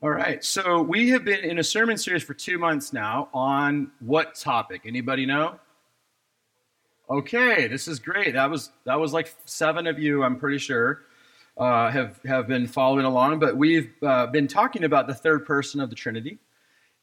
All right. So we have been in a sermon series for two months now on what topic? Anybody know? Okay, this is great. That was that was like seven of you, I'm pretty sure, uh, have have been following along. But we've uh, been talking about the third person of the Trinity,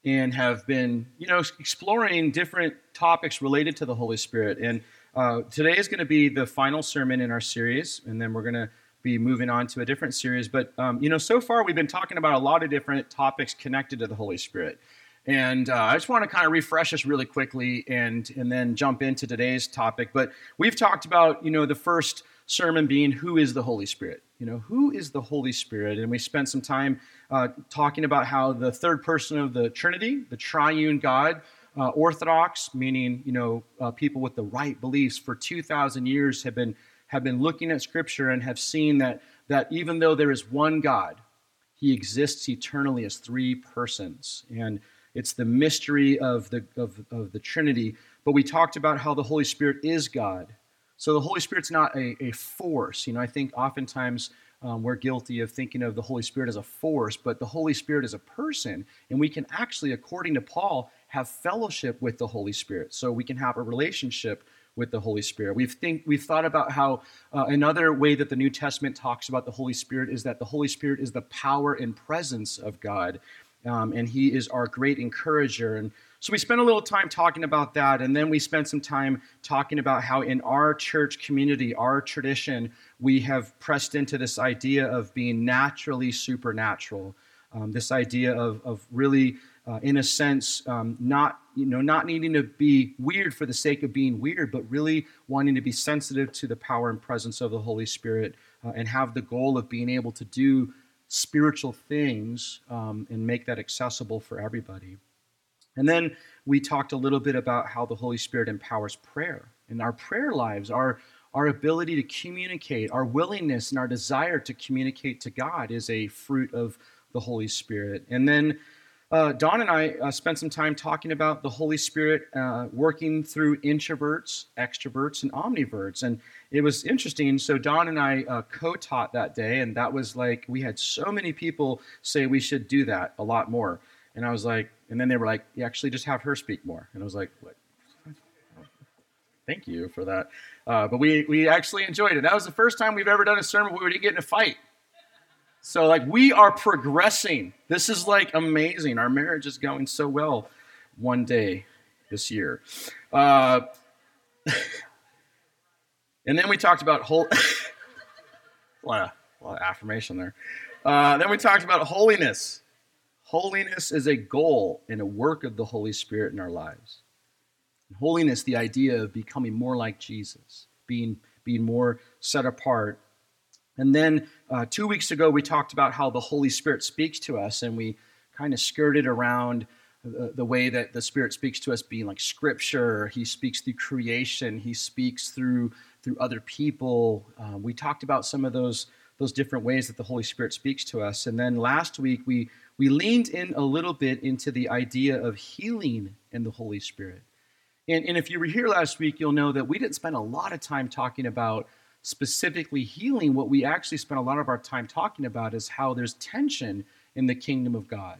and have been you know exploring different topics related to the Holy Spirit. And uh, today is going to be the final sermon in our series, and then we're going to be moving on to a different series. But, um, you know, so far we've been talking about a lot of different topics connected to the Holy Spirit. And uh, I just want to kind of refresh us really quickly and, and then jump into today's topic. But we've talked about, you know, the first sermon being who is the Holy Spirit? You know, who is the Holy Spirit? And we spent some time uh, talking about how the third person of the Trinity, the triune God, uh, Orthodox, meaning, you know, uh, people with the right beliefs for 2,000 years have been have been looking at Scripture and have seen that, that even though there is one God, he exists eternally as three persons. And it's the mystery of the, of, of the Trinity. But we talked about how the Holy Spirit is God. So the Holy Spirit's not a, a force. You know, I think oftentimes um, we're guilty of thinking of the Holy Spirit as a force, but the Holy Spirit is a person. And we can actually, according to Paul, have fellowship with the Holy Spirit. So we can have a relationship with the Holy Spirit. We've think we've thought about how uh, another way that the New Testament talks about the Holy Spirit is that the Holy Spirit is the power and presence of God, um, and He is our great encourager. And so we spent a little time talking about that, and then we spent some time talking about how in our church community, our tradition, we have pressed into this idea of being naturally supernatural. Um, this idea of, of really uh, in a sense, um, not you know not needing to be weird for the sake of being weird, but really wanting to be sensitive to the power and presence of the Holy Spirit, uh, and have the goal of being able to do spiritual things um, and make that accessible for everybody. And then we talked a little bit about how the Holy Spirit empowers prayer and our prayer lives, our our ability to communicate, our willingness and our desire to communicate to God is a fruit of the Holy Spirit. And then uh, Don and I uh, spent some time talking about the Holy Spirit uh, working through introverts, extroverts, and omniverts. And it was interesting. So, Don and I uh, co taught that day, and that was like, we had so many people say we should do that a lot more. And I was like, and then they were like, you actually just have her speak more. And I was like, what? Thank you for that. Uh, but we, we actually enjoyed it. That was the first time we've ever done a sermon where we didn't get in a fight. So, like, we are progressing. This is like amazing. Our marriage is going so well one day this year. Uh, and then we talked about whole. a, lot of, a lot of affirmation there. Uh, then we talked about holiness. Holiness is a goal and a work of the Holy Spirit in our lives. And holiness, the idea of becoming more like Jesus, being, being more set apart and then uh, two weeks ago, we talked about how the Holy Spirit speaks to us, and we kind of skirted around the, the, way that the Spirit speaks to us being like Scripture. He speaks through creation. He speaks through through other people. Um, we talked about some of those those different ways that the Holy Spirit speaks to us. And then last week, we we leaned in a little bit into the idea of healing in the Holy Spirit. And, and if you were here last week, you'll know that we didn't spend a lot of time talking about specifically healing, what we actually spend a lot of our time talking about is how there's tension in the kingdom of God.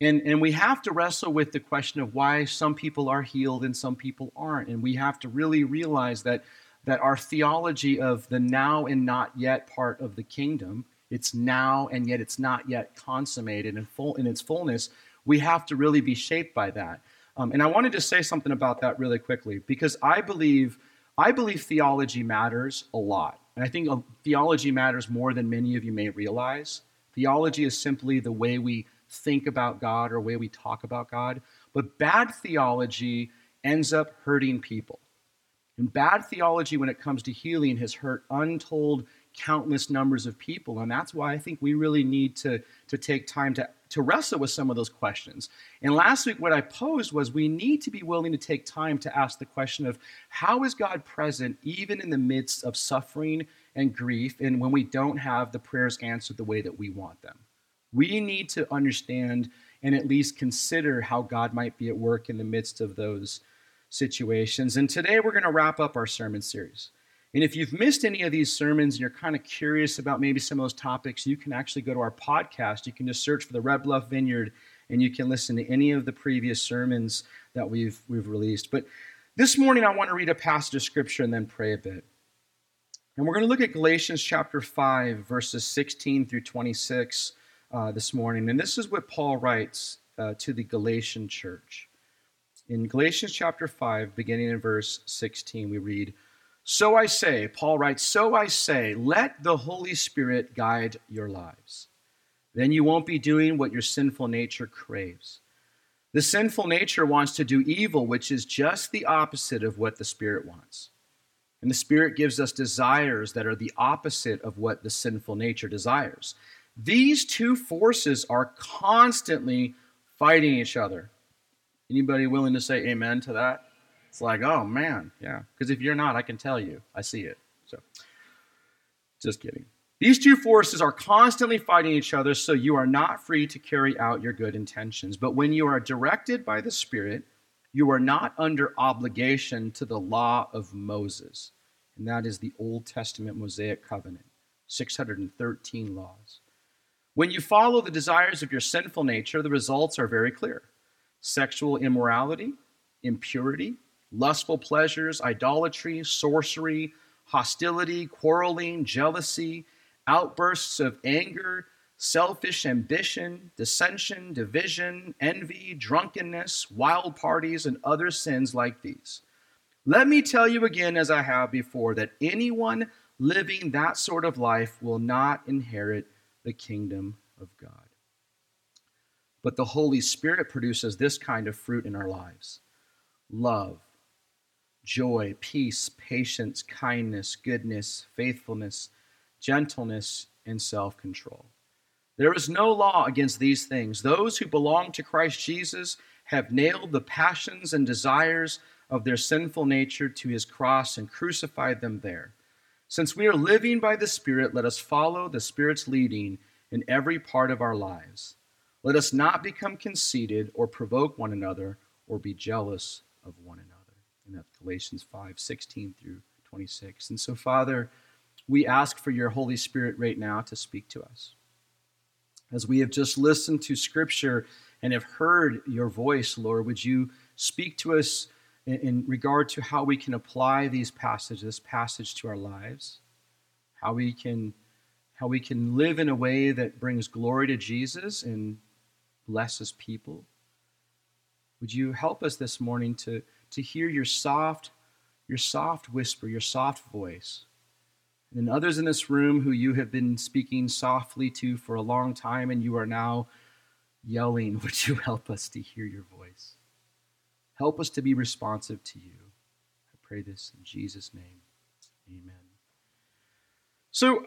And, and we have to wrestle with the question of why some people are healed and some people aren't. And we have to really realize that, that our theology of the now and not yet part of the kingdom, it's now and yet it's not yet consummated in, full, in its fullness, we have to really be shaped by that. Um, and I wanted to say something about that really quickly because I believe I believe theology matters a lot. And I think uh, theology matters more than many of you may realize. Theology is simply the way we think about God or the way we talk about God. But bad theology ends up hurting people. And bad theology, when it comes to healing, has hurt untold countless numbers of people. And that's why I think we really need to, to take time to to wrestle with some of those questions. And last week, what I posed was we need to be willing to take time to ask the question of how is God present even in the midst of suffering and grief and when we don't have the prayers answered the way that we want them? We need to understand and at least consider how God might be at work in the midst of those situations. And today we're going to wrap up our sermon series. And if you've missed any of these sermons and you're kind of curious about maybe some of those topics, you can actually go to our podcast. You can just search for the Red Bluff Vineyard and you can listen to any of the previous sermons that we've, we've released. But this morning, I want to read a passage of scripture and then pray a bit. And we're going to look at Galatians chapter 5, verses 16 through 26 uh, this morning. And this is what Paul writes uh, to the Galatian church. In Galatians chapter 5, beginning in verse 16, we read, So I say, Paul writes, So I say, let the Holy Spirit guide your lives. Then you won't be doing what your sinful nature craves. The sinful nature wants to do evil, which is just the opposite of what the Spirit wants. And the Spirit gives us desires that are the opposite of what the sinful nature desires. These two forces are constantly fighting each other. Anybody willing to say amen to that? It's like, oh man, yeah. Because if you're not, I can tell you. I see it. So, just kidding. These two forces are constantly fighting each other, so you are not free to carry out your good intentions. But when you are directed by the Spirit, you are not under obligation to the law of Moses. And that is the Old Testament Mosaic covenant, 613 laws. When you follow the desires of your sinful nature, the results are very clear sexual immorality, impurity, lustful pleasures, idolatry, sorcery, hostility, quarreling, jealousy outbursts of anger, selfish ambition, dissension, division, envy, drunkenness, wild parties, and other sins like these. Let me tell you again, as I have before, that anyone living that sort of life will not inherit the kingdom of God. But the Holy Spirit produces this kind of fruit in our lives love, joy, peace, patience, kindness, goodness, faithfulness gentleness, and self control. There is no law against these things. Those who belong to Christ Jesus have nailed the passions and desires of their sinful nature to his cross and crucified them there. Since we are living by the Spirit, let us follow the Spirit's leading in every part of our lives. Let us not become conceited or provoke one another or be jealous of one another. And that's Galatians 5 16 through 26. And so, Father, we ask for your Holy Spirit right now to speak to us. As we have just listened to Scripture and have heard your voice, Lord, would you speak to us in, in regard to how we can apply these passages, this passage to our lives, how we can how we can live in a way that brings glory to Jesus and blesses people. Would you help us this morning to, to hear your soft, your soft whisper, your soft voice? and others in this room who you have been speaking softly to for a long time and you are now yelling, would you help us to hear your voice? Help us to be responsive to you. I pray this in Jesus' name. Amen. So,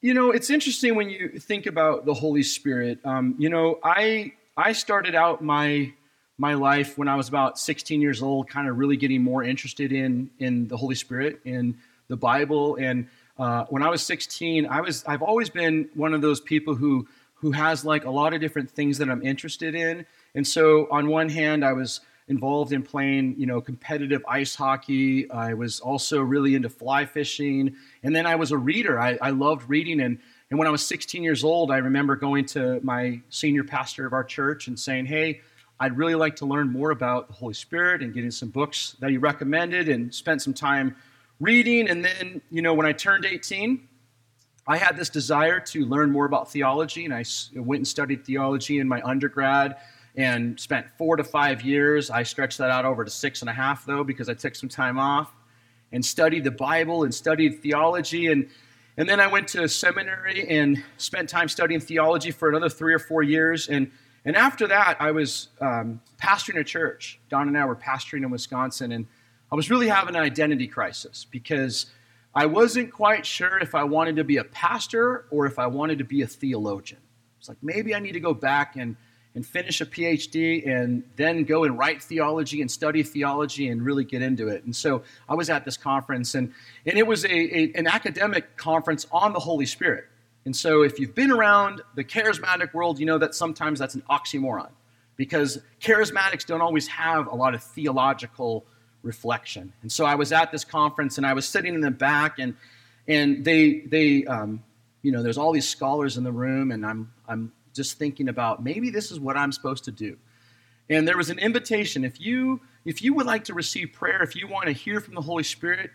you know, it's interesting when you think about the Holy Spirit. Um, you know, I I started out my my life when I was about 16 years old, kind of really getting more interested in in the Holy Spirit, in the Bible, and uh, when I was 16, I was I've always been one of those people who who has like a lot of different things that I'm interested in. And so on one hand, I was involved in playing, you know, competitive ice hockey. I was also really into fly fishing, and then I was a reader. I, I loved reading, and and when I was 16 years old, I remember going to my senior pastor of our church and saying, "Hey." I'd really like to learn more about the Holy Spirit and getting some books that he recommended and spent some time reading. And then, you know, when I turned 18, I had this desire to learn more about theology, and I went and studied theology in my undergrad and spent four to five years. I stretched that out over to six and a half, though, because I took some time off and studied the Bible and studied theology. And, and then I went to seminary and spent time studying theology for another three or four years. And, and after that, I was um, pastoring a church. Don and I were pastoring in Wisconsin. And I was really having an identity crisis because I wasn't quite sure if I wanted to be a pastor or if I wanted to be a theologian. It's like maybe I need to go back and, and finish a PhD and then go and write theology and study theology and really get into it. And so I was at this conference, and, and it was a, a an academic conference on the Holy Spirit. And so if you've been around the charismatic world, you know that sometimes that's an oxymoron because charismatics don't always have a lot of theological reflection. And so I was at this conference and I was sitting in the back and and they they um, you know there's all these scholars in the room and I'm I'm just thinking about maybe this is what I'm supposed to do. And there was an invitation if you if you would like to receive prayer, if you want to hear from the Holy Spirit,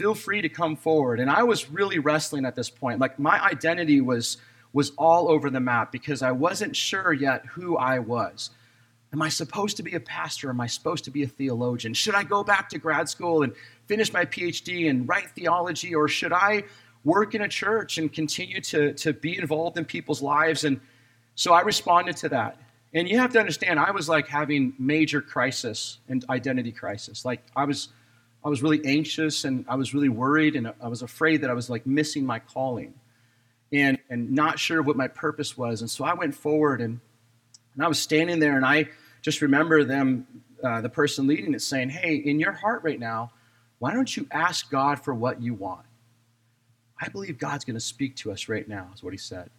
feel free to come forward. And I was really wrestling at this point. Like my identity was was all over the map because I wasn't sure yet who I was. Am I supposed to be a pastor? Am I supposed to be a theologian? Should I go back to grad school and finish my PhD and write theology? Or should I work in a church and continue to, to be involved in people's lives? And so I responded to that. And you have to understand, I was like having major crisis and identity crisis. Like I was, I was really anxious and I was really worried and I was afraid that I was like missing my calling and, and not sure what my purpose was. And so I went forward and, and I was standing there and I just remember them, uh, the person leading it saying, Hey, in your heart right now, why don't you ask God for what you want? I believe God's going to speak to us right now, is what he said.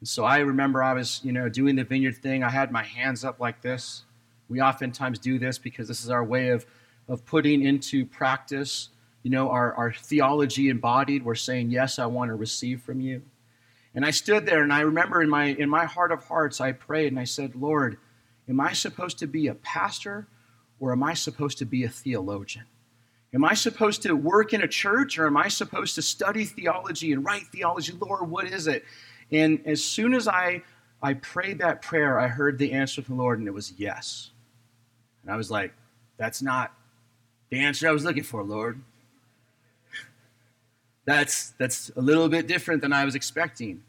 And so I remember I was, you know, doing the vineyard thing. I had my hands up like this. We oftentimes do this because this is our way of, of putting into practice, you know, our, our theology embodied. We're saying, Yes, I want to receive from you. And I stood there and I remember in my in my heart of hearts, I prayed and I said, Lord, am I supposed to be a pastor or am I supposed to be a theologian? Am I supposed to work in a church or am I supposed to study theology and write theology? Lord, what is it? And as soon as I I prayed that prayer, I heard the answer from the Lord, and it was yes. And I was like, that's not the answer I was looking for, Lord that's that's a little bit different than I was expecting.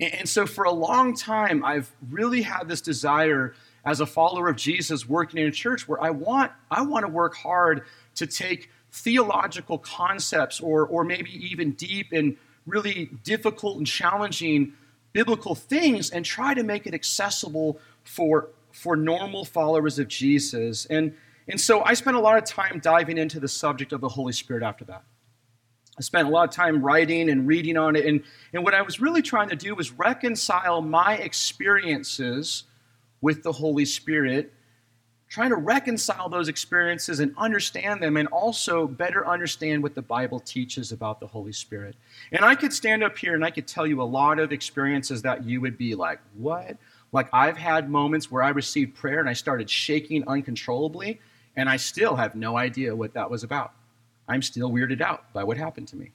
And, and so for a long time, I've really had this desire as a follower of Jesus working in a church where I want I want to work hard to take theological concepts or or maybe even deep and really difficult and challenging biblical things and try to make it accessible for for normal followers of Jesus. And and so I spent a lot of time diving into the subject of the Holy Spirit after that. I spent a lot of time writing and reading on it. And, and what I was really trying to do was reconcile my experiences with the Holy Spirit, trying to reconcile those experiences and understand them, and also better understand what the Bible teaches about the Holy Spirit. And I could stand up here and I could tell you a lot of experiences that you would be like, what? Like, I've had moments where I received prayer and I started shaking uncontrollably, and I still have no idea what that was about. I'm still weirded out by what happened to me.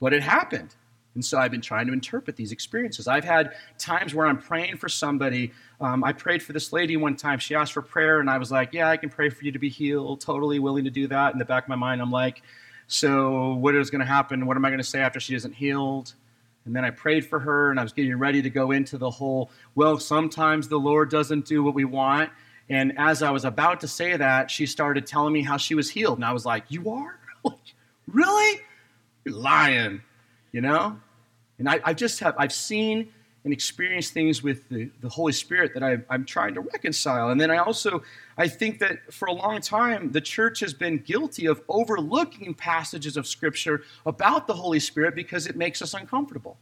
But it happened. And so I've been trying to interpret these experiences. I've had times where I'm praying for somebody. Um, I prayed for this lady one time. She asked for prayer, and I was like, Yeah, I can pray for you to be healed. Totally willing to do that. In the back of my mind, I'm like, So what is going to happen? What am I going to say after she isn't healed? And then I prayed for her, and I was getting ready to go into the whole, well, sometimes the Lord doesn't do what we want. And as I was about to say that, she started telling me how she was healed. And I was like, You are? like, really? You're lying, you know? And I, I just have, I've seen and experienced things with the, the Holy Spirit that I, I'm trying to reconcile. And then I also, I think that for a long time, the church has been guilty of overlooking passages of Scripture about the Holy Spirit because it makes us uncomfortable.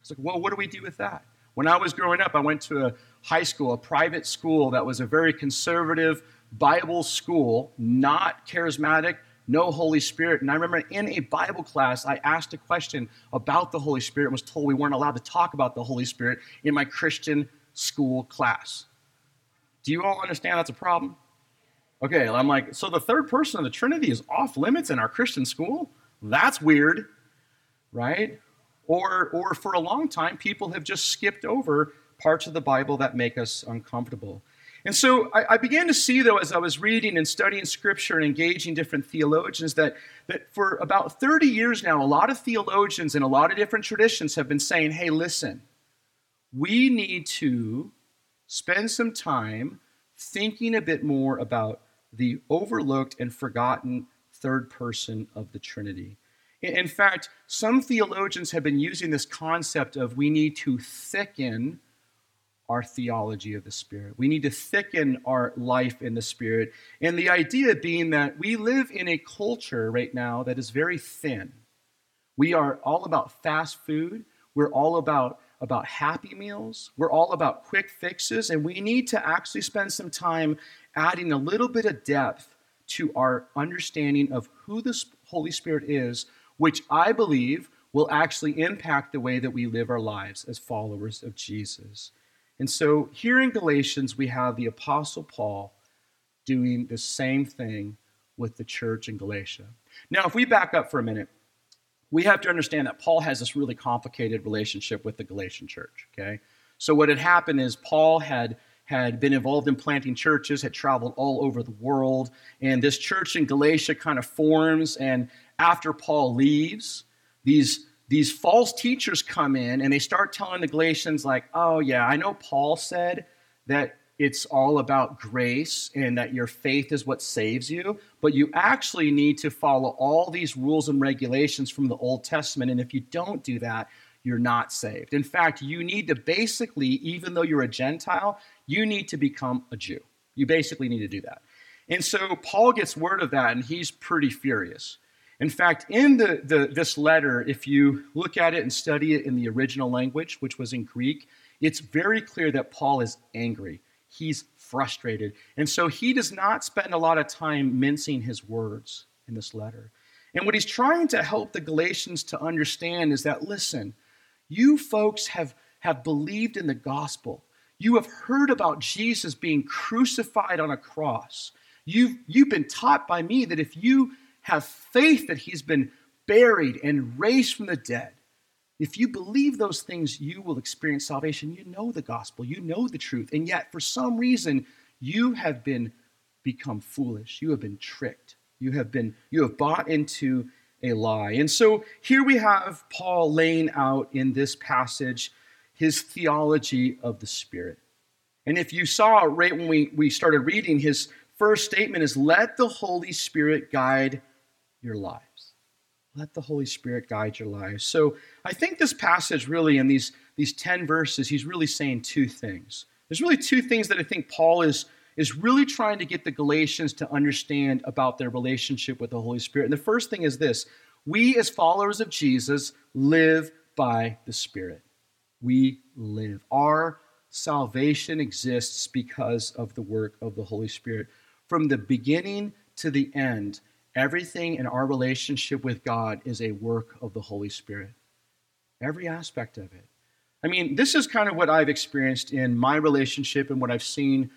It's like, well, what do we do with that? When I was growing up, I went to a high school, a private school that was a very conservative Bible school, not charismatic, no Holy Spirit. And I remember in a Bible class, I asked a question about the Holy Spirit and was told we weren't allowed to talk about the Holy Spirit in my Christian school class. Do you all understand that's a problem? Okay, I'm like, so the third person of the Trinity is off limits in our Christian school? That's weird, right? Or, or for a long time, people have just skipped over parts of the Bible that make us uncomfortable. And so I, I, began to see, though, as I was reading and studying scripture and engaging different theologians, that, that for about 30 years now, a lot of theologians in a lot of different traditions have been saying, hey, listen, we need to spend some time thinking a bit more about the overlooked and forgotten third person of the Trinity. In fact, some theologians have been using this concept of we need to thicken our theology of the Spirit. We need to thicken our life in the Spirit. And the idea being that we live in a culture right now that is very thin. We are all about fast food, we're all about, about happy meals, we're all about quick fixes, and we need to actually spend some time adding a little bit of depth to our understanding of who the Holy Spirit is, which I believe will actually impact the way that we live our lives as followers of Jesus. And so here in Galatians, we have the Apostle Paul doing the same thing with the church in Galatia. Now, if we back up for a minute, we have to understand that Paul has this really complicated relationship with the Galatian church, okay? So what had happened is Paul had had been involved in planting churches, had traveled all over the world, and this church in Galatia kind of forms and after Paul leaves, these these false teachers come in and they start telling the Galatians like, "Oh yeah, I know Paul said that it's all about grace and that your faith is what saves you, but you actually need to follow all these rules and regulations from the Old Testament. And if you don't do that, you're not saved. In fact, you need to basically, even though you're a Gentile, you need to become a Jew. You basically need to do that. And so Paul gets word of that and he's pretty furious. In fact, in the, the, this letter, if you look at it and study it in the original language, which was in Greek, it's very clear that Paul is angry he's frustrated. And so he does not spend a lot of time mincing his words in this letter. And what he's trying to help the Galatians to understand is that, listen, you folks have, have believed in the gospel. You have heard about Jesus being crucified on a cross. You've, you've been taught by me that if you have faith that he's been buried and raised from the dead, if you believe those things, you will experience salvation. You know the gospel, you know the truth, and yet for some reason you have been become foolish. You have been tricked. You have been you have bought into a lie. And so here we have Paul laying out in this passage his theology of the Spirit. And if you saw right when we, we started reading, his first statement is let the Holy Spirit guide your lives. Let the Holy Spirit guide your lives. So I think this passage really, in these, these 10 verses, he's really saying two things. There's really two things that I think Paul is, is really trying to get the Galatians to understand about their relationship with the Holy Spirit. And the first thing is this we, as followers of Jesus, live by the Spirit. We live. Our salvation exists because of the work of the Holy Spirit. From the beginning to the end, Everything in our relationship with God is a work of the Holy Spirit. Every aspect of it. I mean, this is kind of what I've experienced in my relationship and what I've seen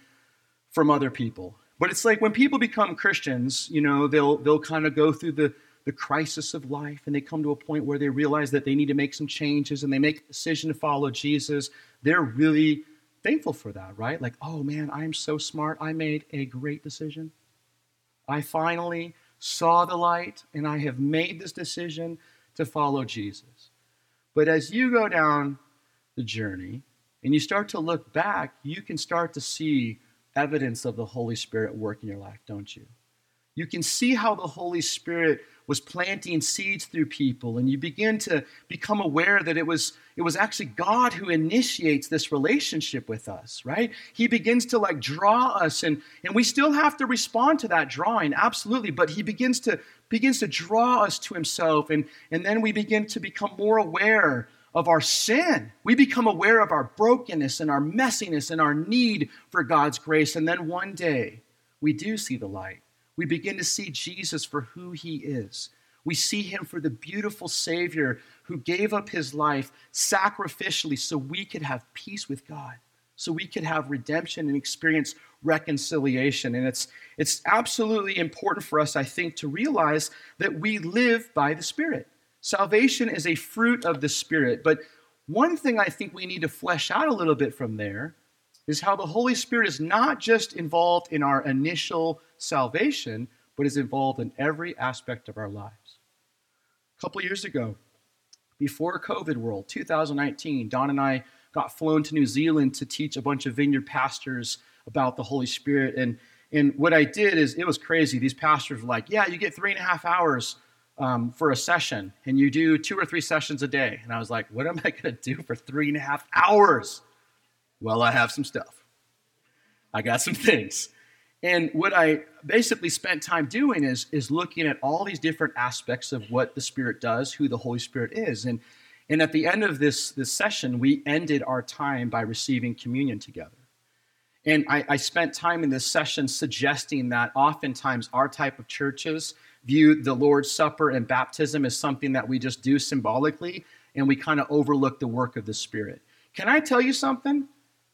from other people. But it's like when people become Christians, you know, they'll they'll kind of go through the the crisis of life and they come to a point where they realize that they need to make some changes and they make a decision to follow Jesus. They're really thankful for that, right? Like, oh man, I'm so smart. I made a great decision. I finally saw the light, and I have made this decision to follow Jesus. But as you go down the journey and you start to look back, you can start to see evidence of the Holy Spirit work in your life, don't you? You can see how the Holy Spirit was planting seeds through people and you begin to become aware that it was it was actually God who initiates this relationship with us, right? He begins to like draw us and and we still have to respond to that drawing, absolutely, but he begins to begins to draw us to himself and and then we begin to become more aware of our sin. We become aware of our brokenness and our messiness and our need for God's grace and then one day we do see the light we begin to see Jesus for who he is. We see him for the beautiful Savior who gave up his life sacrificially so we could have peace with God, so we could have redemption and experience reconciliation. And it's, it's absolutely important for us, I think, to realize that we live by the Spirit. Salvation is a fruit of the Spirit. But one thing I think we need to flesh out a little bit from there is how the Holy Spirit is not just involved in our initial salvation, but is involved in every aspect of our lives. A couple years ago, before COVID world, 2019, Don and I got flown to New Zealand to teach a bunch of vineyard pastors about the Holy Spirit. And, and what I did is, it was crazy. These pastors were like, Yeah, you get three and a half hours um, for a session, and you do two or three sessions a day. And I was like, What am I going to do for three and a half hours? Well, I have some stuff. I got some things. And what I basically spent time doing is, is looking at all these different aspects of what the Spirit does, who the Holy Spirit is. And, and at the end of this, this session, we ended our time by receiving communion together. And I, I, spent time in this session suggesting that oftentimes our type of churches view the Lord's Supper and baptism as something that we just do symbolically, and we kind of overlook the work of the Spirit. Can I tell you something?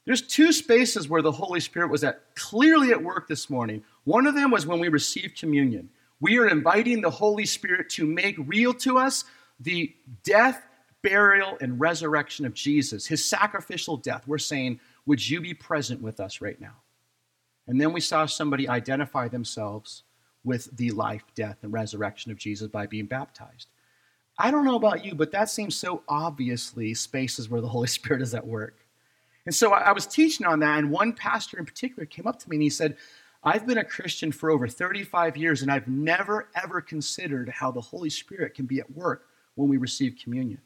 There's two spaces where the Holy Spirit was at clearly at work this morning. One of them was when we received communion. We are inviting the Holy Spirit to make real to us the death, burial, and resurrection of Jesus, his sacrificial death. We're saying, Would you be present with us right now? And then we saw somebody identify themselves with the life, death, and resurrection of Jesus by being baptized. I don't know about you, but that seems so obviously spaces where the Holy Spirit is at work. And so I was teaching on that, and one pastor in particular came up to me and he said, I've been a Christian for over 35 years, and I've never, ever considered how the Holy Spirit can be at work when we receive communion.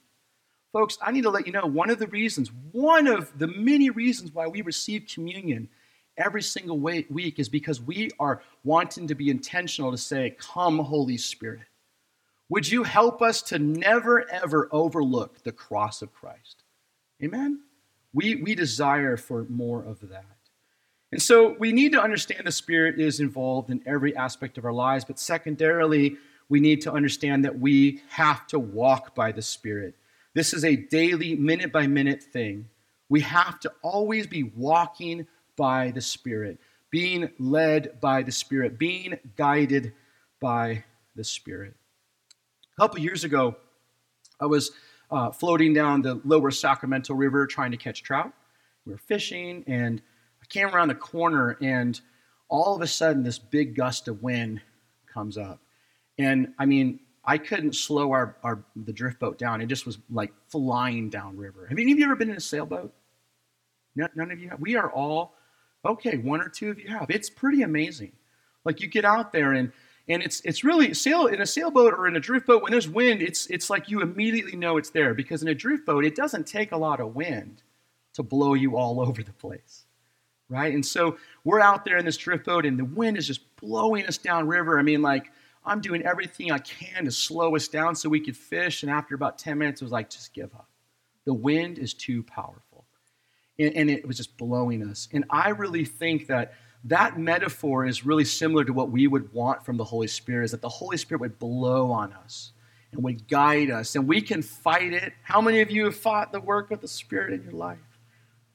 Folks, I need to let you know one of the reasons, one of the many reasons why we receive communion every single week is because we are wanting to be intentional to say, Come, Holy Spirit. Would you help us to never, ever overlook the cross of Christ? Amen? We, we desire for more of that. And so we need to understand the Spirit is involved in every aspect of our lives, but secondarily, we need to understand that we have to walk by the Spirit. This is a daily, minute by minute thing. We have to always be walking by the Spirit, being led by the Spirit, being guided by the Spirit. A couple years ago, I was uh, floating down the lower Sacramento River trying to catch trout. We were fishing, and I came around the corner, and all of a sudden, this big gust of wind comes up. And I mean, I couldn't slow our, our the drift boat down. It just was like flying down river. Have any of you ever been in a sailboat? None of you have. We are all Okay, one or two of you have. It's pretty amazing. Like you get out there and and it's it's really sail in a sailboat or in a drift boat when there's wind, it's it's like you immediately know it's there because in a drift boat it doesn't take a lot of wind to blow you all over the place. Right? And so we're out there in this drift boat and the wind is just blowing us down river. I mean like I'm doing everything I can to slow us down so we could fish and after about 10 minutes it was like just give up. The wind is too powerful and, and it was just blowing us. And I really think that that metaphor is really similar to what we would want from the Holy Spirit is that the Holy Spirit would blow on us and would guide us and we can fight it. How many of you have fought the work of the Spirit in your life?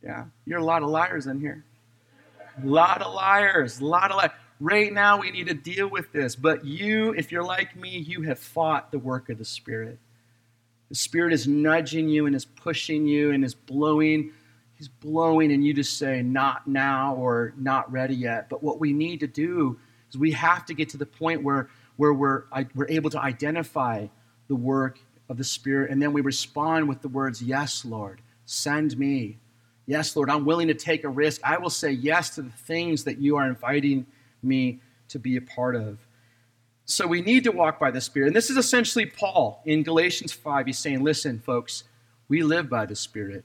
Yeah, you're a lot of liars in here. A lot of liars, a lot of liars. Right now, we need to deal with this. But you, if you're like me, you have fought the work of the Spirit. The Spirit is nudging you and is pushing you and is blowing he's blowing and you just say not now or not ready yet. But what we need to do is we have to get to the point where where we're we're able to identify the work of the spirit and then we respond with the words yes lord send me. Yes lord i'm willing to take a risk. I will say yes to the things that you are inviting me to be a part of. So we need to walk by the spirit and this is essentially paul in galatians 5 he's saying listen folks we live by the spirit.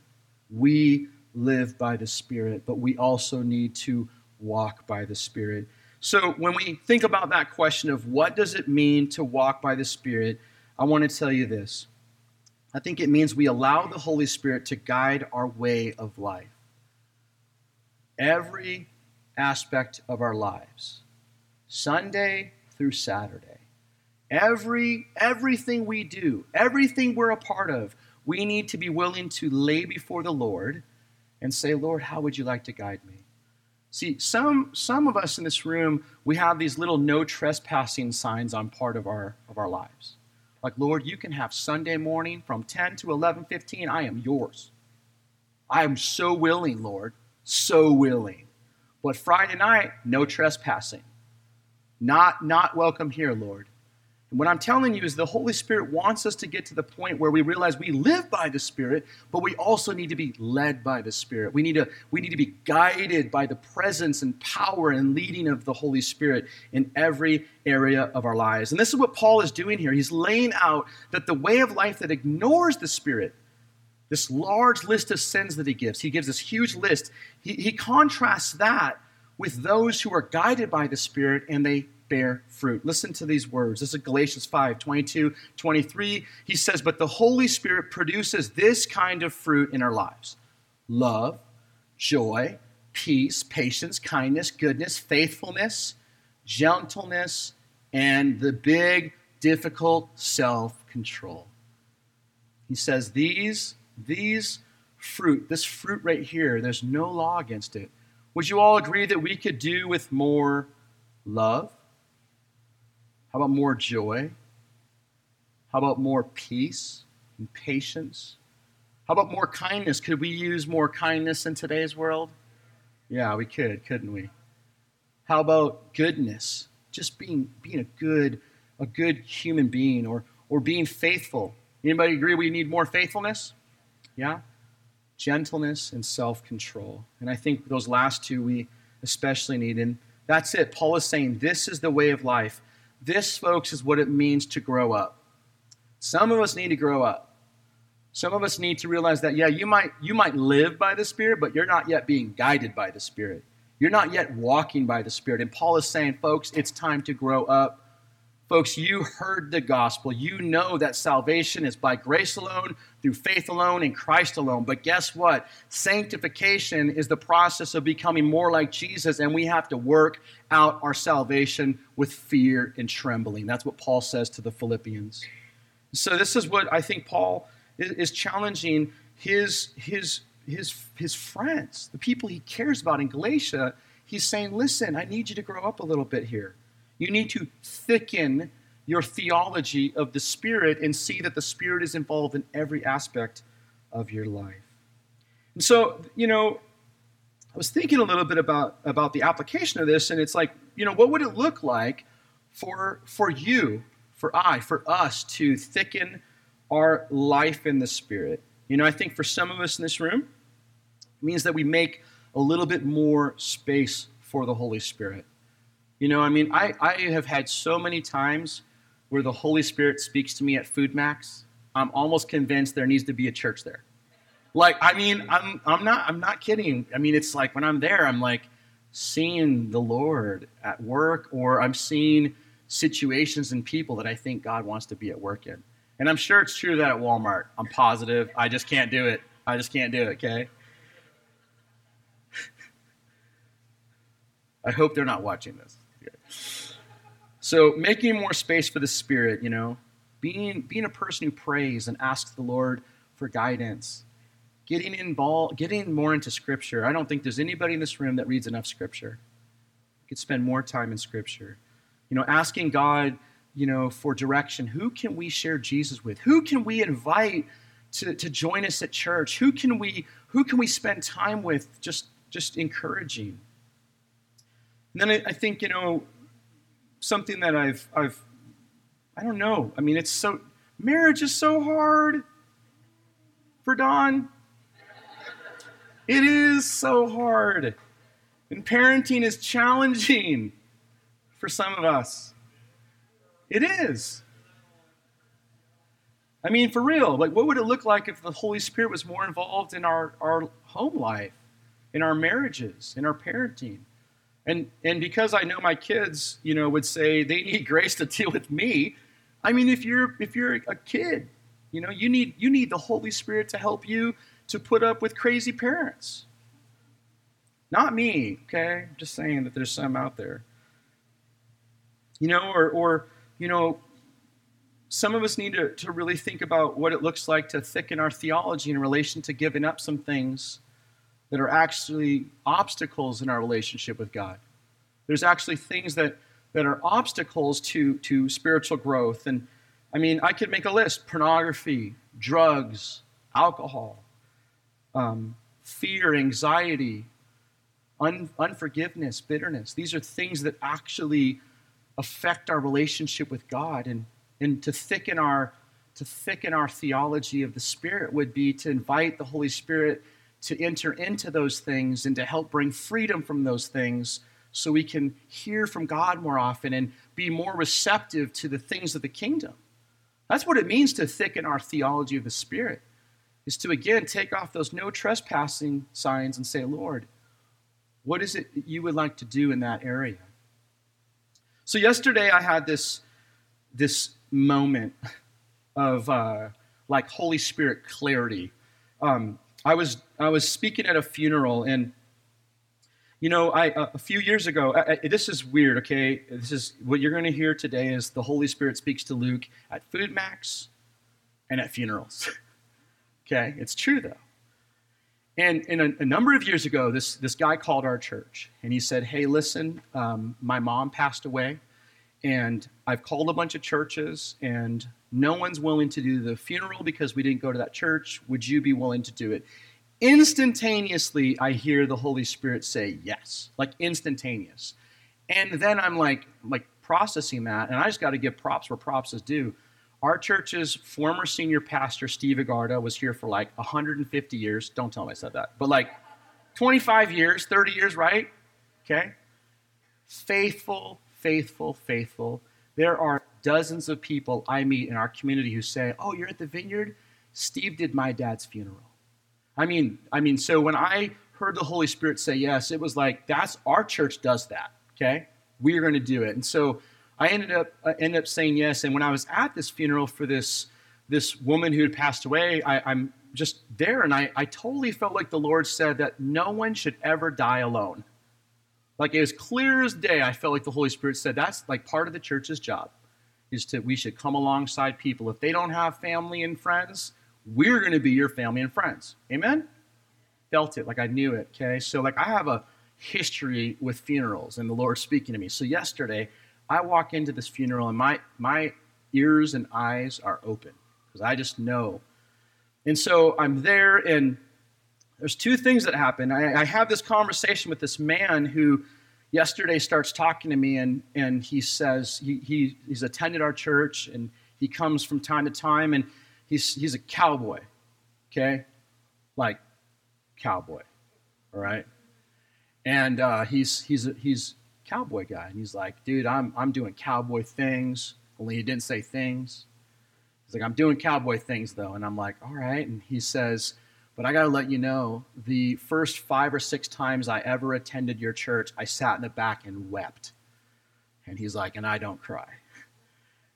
We live by the Spirit, but we also need to walk by the Spirit. So when we think about that question of what does it mean to walk by the Spirit, I want to tell you this. I think it means we allow the Holy Spirit to guide our way of life. Every aspect of our lives, Sunday through Saturday. Every everything we do, everything we're a part of, we need to be willing to lay before the Lord and say, Lord, how would you like to guide me? See, some, some of us in this room, we have these little no trespassing signs on part of our, of our lives. Like, Lord, you can have Sunday morning from 10 to 11:15. I am yours. I am so willing, Lord, so willing. But Friday night, no trespassing. Not, not welcome here, Lord. What I'm telling you is the Holy Spirit wants us to get to the point where we realize we live by the Spirit, but we also need to be led by the Spirit. We need to, we need to be guided by the presence and power and leading of the Holy Spirit in every area of our lives. And this is what Paul is doing here. He's laying out that the way of life that ignores the Spirit, this large list of sins that he gives, he gives this huge list. He, he contrasts that with those who are guided by the Spirit and they bear fruit. Listen to these words. This is Galatians 5 22, 23. He says, But the Holy Spirit produces this kind of fruit in our lives love, joy, peace, patience, kindness, goodness, faithfulness, gentleness, and the big, difficult self control. He says, These, these fruit, this fruit right here, there's no law against it. Would you all agree that we could do with more love? How about more joy? How about more peace and patience? How about more kindness? Could we use more kindness in today's world? Yeah, we could, couldn't we? How about goodness? Just being being a good a good human being or or being faithful. Anybody agree we need more faithfulness? Yeah? Gentleness and self-control. And I think those last two we especially need and that's it. Paul is saying this is the way of life. This folks is what it means to grow up. Some of us need to grow up. Some of us need to realize that yeah, you might you might live by the Spirit, but you're not yet being guided by the Spirit. You're not yet walking by the Spirit. And Paul is saying, folks, it's time to grow up. Folks, you heard the gospel. You know that salvation is by grace alone, through faith alone, in Christ alone. But guess what? Sanctification is the process of becoming more like Jesus, and we have to work out our salvation with fear and trembling. That's what Paul says to the Philippians. So, this is what I think Paul is, challenging his, his, his, his friends, the people he cares about in Galatia. He's saying, listen, I need you to grow up a little bit here. You need to thicken your theology of the Spirit and see that the Spirit is involved in every aspect of your life. And so, you know, I was thinking a little bit about, about the application of this, and it's like, you know, what would it look like for, for you, for I, for us to thicken our life in the Spirit. You know, I think for some of us in this room, it means that we make a little bit more space for the Holy Spirit. You know, I mean, I, I have had so many times where the Holy Spirit speaks to me at FoodMaxx. I'm almost convinced there needs to be a church there. Like, I mean, I'm, I'm not I'm not kidding. I mean, it's like when I'm there, I'm like seeing the Lord at work, or I'm seeing situations and people that I think God wants to be at work in. And I'm sure it's true that at Walmart. I'm positive. I just can't do it. I just can't do it, okay? I hope they're not watching this. So, making more space for the Spirit, you know, being, being a person who prays and asks the Lord for guidance, getting involved, getting more into Scripture. I don't think there's anybody in this room that reads enough Scripture. You could spend more time in Scripture. You know, asking God you know, for direction. Who can we share Jesus with? Who can we invite to, to join us at church? Who can we who can we spend time with just just encouraging? And then I, I think, you know, something that I've I've I don't know. I mean, it's so marriage is so hard for Don. It is so hard. And parenting is challenging for some of us. It is. I mean, for real, like what would it look like if the Holy Spirit was more involved in our, our home life, in our marriages, in our parenting? And and because I know my kids, you know, would say they need grace to deal with me. I mean, if you're if you're a kid, you know, you need you need the Holy Spirit to help you to put up with crazy parents. Not me, okay? I'm just saying that there's some out there. You know, or or you know, some of us need to, to really think about what it looks like to thicken our theology in relation to giving up some things that are actually obstacles in our relationship with God. There's actually things that, that are obstacles to, to spiritual growth. And I mean, I could make a list pornography, drugs, alcohol, um, fear, anxiety, un- unforgiveness, bitterness. These are things that actually affect our relationship with God and, and to thicken our to thicken our theology of the Spirit would be to invite the Holy Spirit to enter into those things and to help bring freedom from those things so we can hear from God more often and be more receptive to the things of the kingdom. That's what it means to thicken our theology of the Spirit, is to again take off those no trespassing signs and say, Lord, what is it you would like to do in that area? So yesterday I had this this moment of uh, like Holy Spirit clarity. Um, I was I was speaking at a funeral and You know, I, a few years ago, I, I, this is weird, okay? This is what you're going to hear today is the Holy Spirit speaks to Luke at FoodMaxx and at funerals. okay? It's true, though. And, and a, a, number of years ago, this, this guy called our church and he said, Hey, listen, um, my mom passed away, and I've called a bunch of churches, and no one's willing to do the funeral because we didn't go to that church. Would you be willing to do it? instantaneously I hear the Holy Spirit say yes, like instantaneous. And then I'm like, like processing that, and I just got to give props where props is due. Our church's former senior pastor, Steve Agarda, was here for like 150 years. Don't tell him I said that, but like 25 years, 30 years, right? Okay. Faithful, faithful, faithful. There are dozens of people I meet in our community who say, Oh, you're at the vineyard? Steve did my dad's funeral. I mean, I mean, so when I heard the Holy Spirit say yes, it was like that's our church does that. Okay, we are going to do it, and so I ended up uh, ended up saying yes. And when I was at this funeral for this this woman who had passed away, I, I'm just there, and I, I totally felt like the Lord said that no one should ever die alone. Like it was clear as day, I felt like the Holy Spirit said that's like part of the church's job is to we should come alongside people if they don't have family and friends we're going to be your family and friends. Amen? Felt it like I knew it. Okay. So, like, I have a history with funerals and the Lord speaking to me. So, yesterday, I walk into this funeral and my, my ears and eyes are open because I just know. And so I'm there, and there's two things that happen. I, I have this conversation with this man who yesterday starts talking to me, and, and he says he, he, he's attended our church and he comes from time to time. And he's, he's a cowboy, okay? Like, cowboy, all right? And uh, he's, he's, a, he's cowboy guy. And he's like, dude, I'm, I'm doing cowboy things, only he didn't say things. He's like, I'm doing cowboy things, though. And I'm like, all right. And he says, but I got to let you know, the first five or six times I ever attended your church, I sat in the back and wept. And he's like, and I don't cry.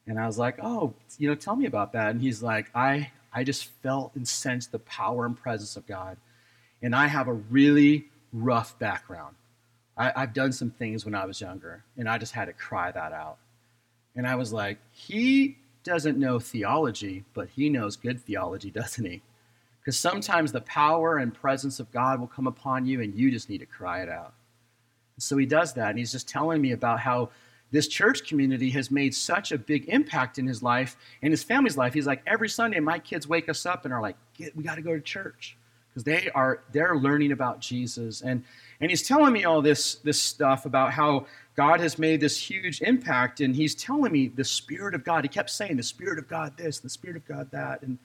And I was like, oh, you know, tell me about that. And he's like, I, I just felt and sensed the power and presence of God. And I have a really rough background. I, I've done some things when I was younger, and I just had to cry that out. And I was like, he doesn't know theology, but he knows good theology, doesn't he? Because sometimes the power and presence of God will come upon you, and you just need to cry it out. so he does that, and he's just telling me about how this church community has made such a big impact in his life and his family's life. He's like, every Sunday, my kids wake us up and are like, we got to go to church because they are they're learning about Jesus. And and he's telling me all this this stuff about how God has made this huge impact, and he's telling me the Spirit of God. He kept saying the Spirit of God this, the Spirit of God that, and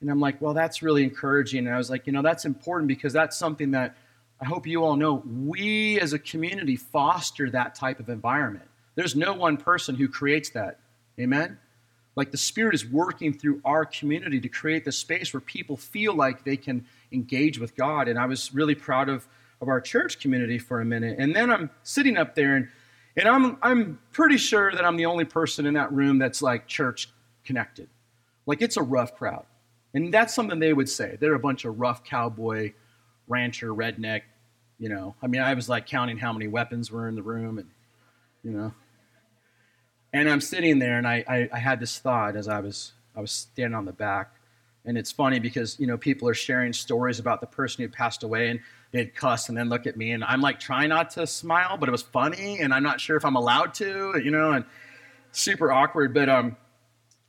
and I'm like, well, that's really encouraging. And I was like, you know, that's important because that's something that I hope you all know. We as a community foster that type of environment there's no one person who creates that. Amen? Like the Spirit is working through our community to create the space where people feel like they can engage with God. And I was really proud of, of our church community for a minute. And then I'm sitting up there and, and I'm, I'm pretty sure that I'm the only person in that room that's like church connected. Like it's a rough crowd. And that's something they would say. They're a bunch of rough cowboy, rancher, redneck, you know. I mean, I was like counting how many weapons were in the room and, you know, and I'm sitting there, and I, I, I had this thought as I was I was standing on the back, and it's funny because you know people are sharing stories about the person who passed away, and they'd cuss and then look at me, and I'm like trying not to smile, but it was funny, and I'm not sure if I'm allowed to, you know, and super awkward. But um,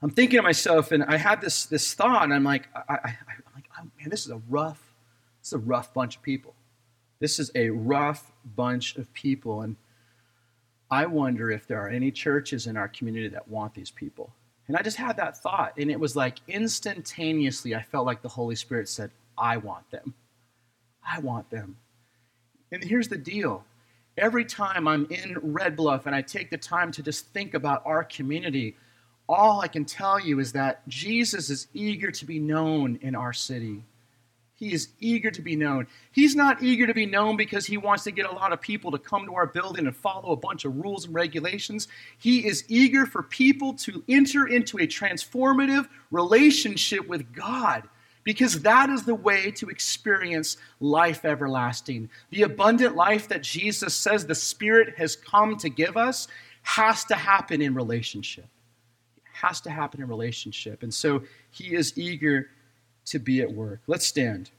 I'm thinking to myself, and I had this this thought, and I'm like, I, I, I'm like, oh, man, this is a rough, this is a rough bunch of people. This is a rough bunch of people, and I wonder if there are any churches in our community that want these people. And I just had that thought, and it was like instantaneously, I felt like the Holy Spirit said, I want them. I want them. And here's the deal every time I'm in Red Bluff and I take the time to just think about our community, all I can tell you is that Jesus is eager to be known in our city. He is eager to be known. He's not eager to be known because he wants to get a lot of people to come to our building and follow a bunch of rules and regulations. He is eager for people to enter into a transformative relationship with God because that is the way to experience life everlasting. The abundant life that Jesus says the Spirit has come to give us has to happen in relationship. Has to happen in relationship. And so he is eager to be at work. Let's stand.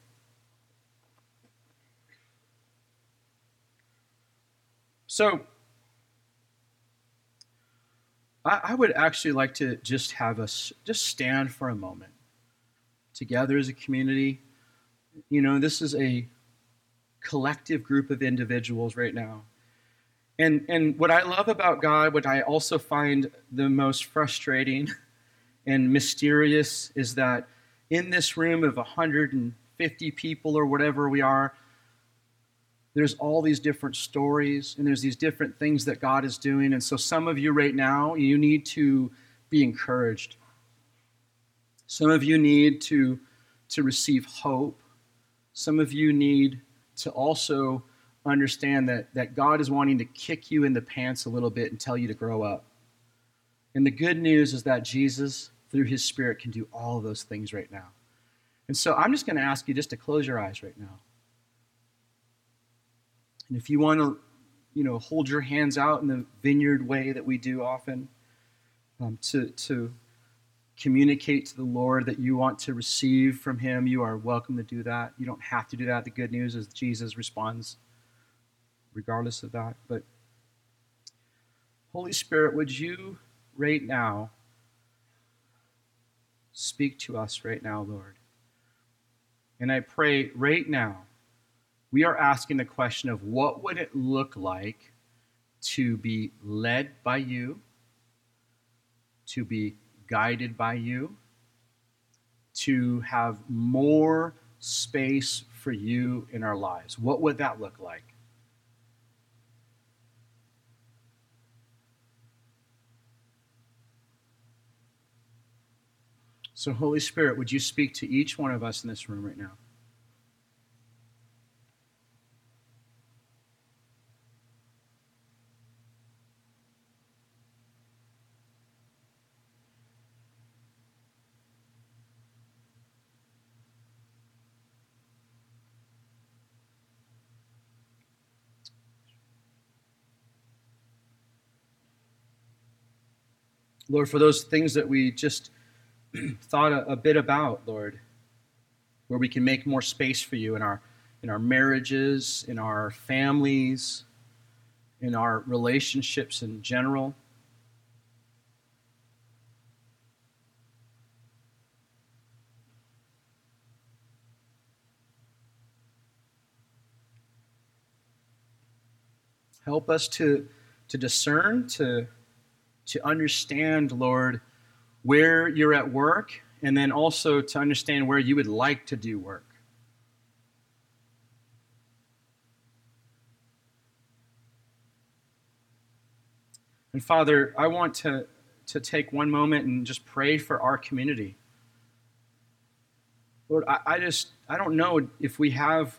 So, I, I would actually like to just have us just stand for a moment together as a community. You know, this is a collective group of individuals right now. And, and what I love about God, what I also find the most frustrating and mysterious, is that in this room of 150 people or whatever we are, there's all these different stories and there's these different things that God is doing. And so, some of you right now, you need to be encouraged. Some of you need to, to receive hope. Some of you need to also understand that, that God is wanting to kick you in the pants a little bit and tell you to grow up. And the good news is that Jesus, through his Spirit, can do all those things right now. And so I'm just going to ask you just to close your eyes right now. And if you want to, you know, hold your hands out in the vineyard way that we do often, um, to, to communicate to the Lord that you want to receive from Him, you are welcome to do that. You don't have to do that. The good news is Jesus responds regardless of that. But Holy Spirit, would you right now speak to us right now, Lord? And I pray right now, we are asking the question of what would it look like to be led by you, to be guided by you, to have more space for you in our lives. What would that look like? So, Holy Spirit, would you speak to each one of us in this room right now? Lord, for those things that we just thought a, a, bit about, Lord, where we can make more space for you in our in our marriages, in our families, in our relationships in general. Help us to, to discern, to to understand, Lord, where you're at work, and then also to understand where you would like to do work. And Father, I want to, to take one moment and just pray for our community. Lord, I, I just I don't know if we have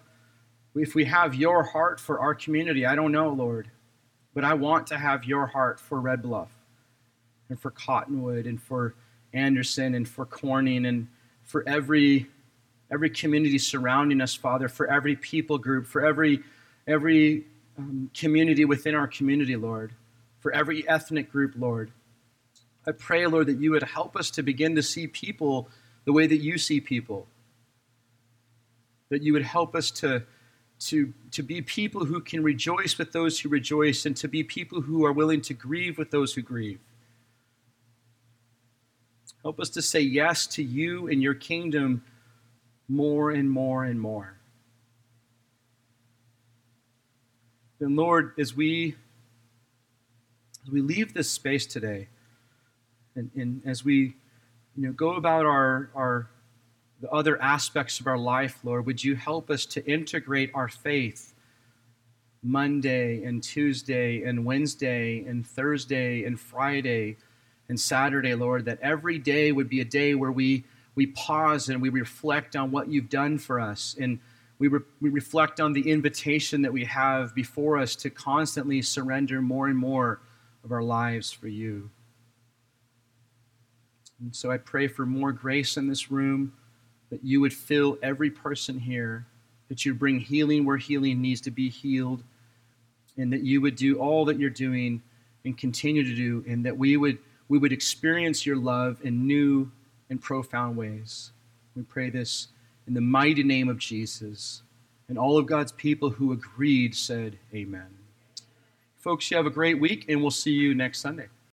if we have your heart for our community. I don't know, Lord. But I want to have your heart for Red Bluff and for Cottonwood and for Anderson and for Corning and for every every community surrounding us, Father, for every people group, for every every um, community within our community, Lord, for every ethnic group, Lord. I pray, Lord, that you would help us to begin to see people the way that you see people. That you would help us to, to, to be people who can rejoice with those who rejoice and to be people who are willing to grieve with those who grieve. Help us to say yes to you and your kingdom more and more and more. And Lord, as we as we leave this space today, and, and as we you know go about our our the other aspects of our life, Lord, would you help us to integrate our faith Monday and Tuesday and Wednesday and Thursday and Friday and Saturday, Lord, that every day would be a day where we, we pause and we reflect on what you've done for us. And we, re- we reflect on the invitation that we have before us to constantly surrender more and more of our lives for you. And so I pray for more grace in this room, that you would fill every person here, that you'd bring healing where healing needs to be healed, and that you would do all that you're doing and continue to do, and that we would we would experience your love in new and profound ways. We pray this in the mighty name of Jesus. And all of God's people who agreed said, Amen. Folks, you have a great week, and we'll see you next Sunday.